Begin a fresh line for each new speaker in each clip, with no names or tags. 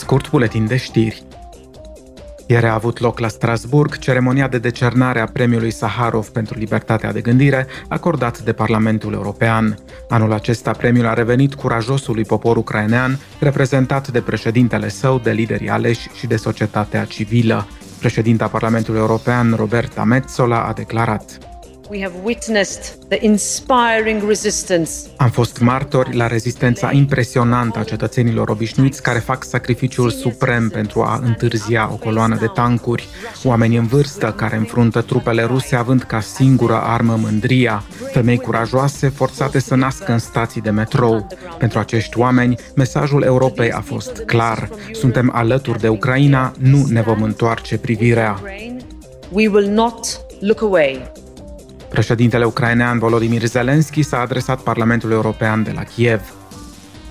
Scurt buletin de știri. Ieri a avut loc la Strasburg ceremonia de decernare a premiului Saharov pentru libertatea de gândire, acordat de Parlamentul European. Anul acesta premiul a revenit curajosului popor ucrainean, reprezentat de președintele său, de liderii aleși și de societatea civilă. Președinta Parlamentului European, Roberta Metzola, a declarat We have witnessed the inspiring resistance. Am fost martori la rezistența impresionantă a cetățenilor obișnuiți care fac sacrificiul suprem pentru a întârzia o coloană de tancuri, oameni în vârstă care înfruntă trupele ruse având ca singură armă mândria, femei curajoase forțate să nască în stații de metrou. Pentru acești oameni, mesajul Europei a fost clar. Suntem alături de Ucraina, nu ne vom întoarce privirea. We will not look away. Președintele ucrainean Volodymyr Zelensky s-a adresat Parlamentului European de la Kiev.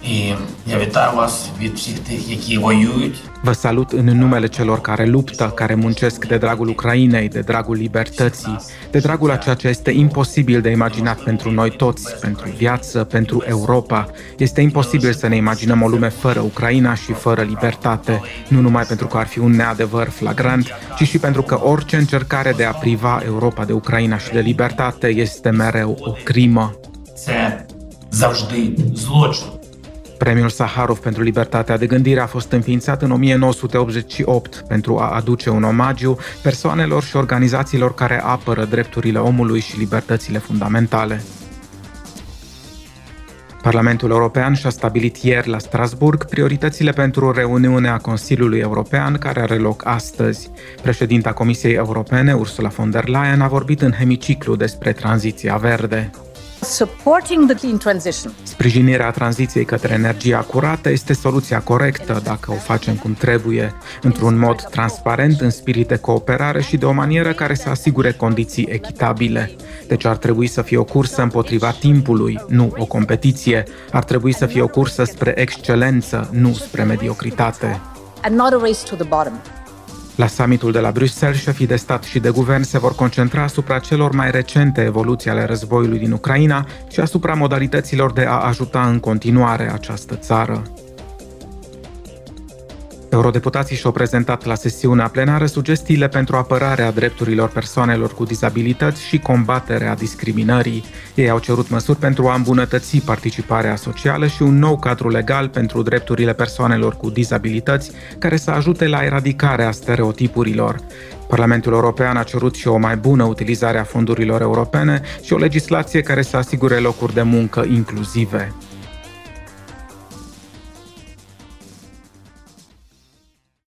І я вітаю вас від всіх тих, які воюють. Vă salut în numele celor care luptă, care muncesc de dragul Ucrainei, de dragul libertății, de dragul a ceea ce este imposibil de imaginat pentru noi toți, pentru viață, pentru Europa. Este imposibil să ne imaginăm o lume fără Ucraina și fără libertate, nu numai pentru că ar fi un neadevăr flagrant, ci și pentru că orice încercare de a priva Europa de Ucraina și de libertate este mereu o crimă. Це завжди злочин. Premiul Saharov pentru libertatea de gândire a fost înființat în 1988 pentru a aduce un omagiu persoanelor și organizațiilor care apără drepturile omului și libertățile fundamentale. Parlamentul European și-a stabilit ieri la Strasburg prioritățile pentru reuniunea Consiliului European care are loc astăzi. Președinta Comisiei Europene, Ursula von der Leyen, a vorbit în hemiciclu despre tranziția verde. Supporting the clean transition. Sprijinirea tranziției către energia curată este soluția corectă dacă o facem cum trebuie, într-un mod transparent, în spirit de cooperare și de o manieră care să asigure condiții echitabile. Deci ar trebui să fie o cursă împotriva timpului, nu o competiție. Ar trebui să fie o cursă spre excelență, nu spre mediocritate. And not a race to the bottom. La summitul de la Bruxelles, șefii de stat și de guvern se vor concentra asupra celor mai recente evoluții ale războiului din Ucraina și asupra modalităților de a ajuta în continuare această țară. Eurodeputații și-au prezentat la sesiunea plenară sugestiile pentru apărarea drepturilor persoanelor cu dizabilități și combaterea discriminării. Ei au cerut măsuri pentru a îmbunătăți participarea socială și un nou cadru legal pentru drepturile persoanelor cu dizabilități care să ajute la eradicarea stereotipurilor. Parlamentul European a cerut și o mai bună utilizare a fondurilor europene și o legislație care să asigure locuri de muncă inclusive.